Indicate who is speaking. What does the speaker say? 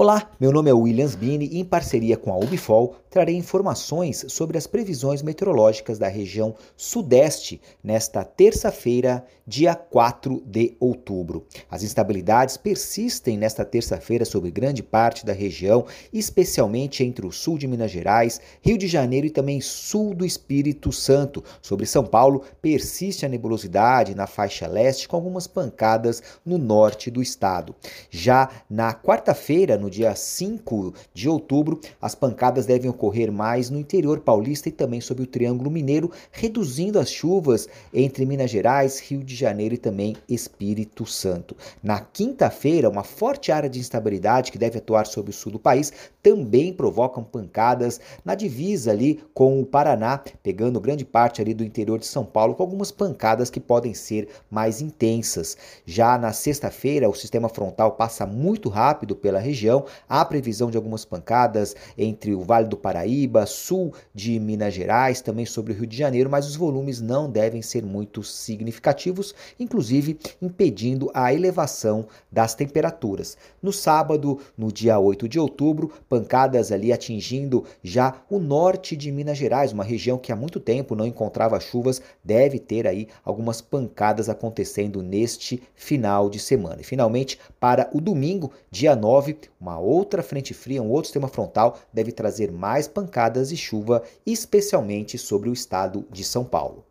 Speaker 1: Olá, meu nome é Williams Bini e em parceria com a Ubifol trarei informações sobre as previsões meteorológicas da região sudeste nesta terça-feira, dia 4 de outubro. As instabilidades persistem nesta terça-feira sobre grande parte da região, especialmente entre o sul de Minas Gerais, Rio de Janeiro e também sul do Espírito Santo. Sobre São Paulo, persiste a nebulosidade na faixa leste com algumas pancadas no norte do estado. Já na quarta-feira, no dia 5 de outubro, as pancadas devem ocorrer mais no interior paulista e também sobre o Triângulo Mineiro, reduzindo as chuvas entre Minas Gerais, Rio de Janeiro e também Espírito Santo. Na quinta-feira, uma forte área de instabilidade que deve atuar sobre o sul do país também provocam pancadas na divisa ali com o Paraná, pegando grande parte ali do interior de São Paulo, com algumas pancadas que podem ser mais intensas. Já na sexta-feira, o sistema frontal passa muito rápido pela região, há previsão de algumas pancadas entre o Vale do Paraíba, sul de Minas Gerais, também sobre o Rio de Janeiro, mas os volumes não devem ser muito significativos, inclusive impedindo a elevação das temperaturas. No sábado, no dia 8 de outubro, pancadas ali atingindo já o norte de Minas Gerais, uma região que há muito tempo não encontrava chuvas, deve ter aí algumas pancadas acontecendo neste final de semana. E finalmente, para o domingo, dia 9, uma outra frente fria, um outro sistema frontal deve trazer mais pancadas e chuva, especialmente sobre o estado de São Paulo.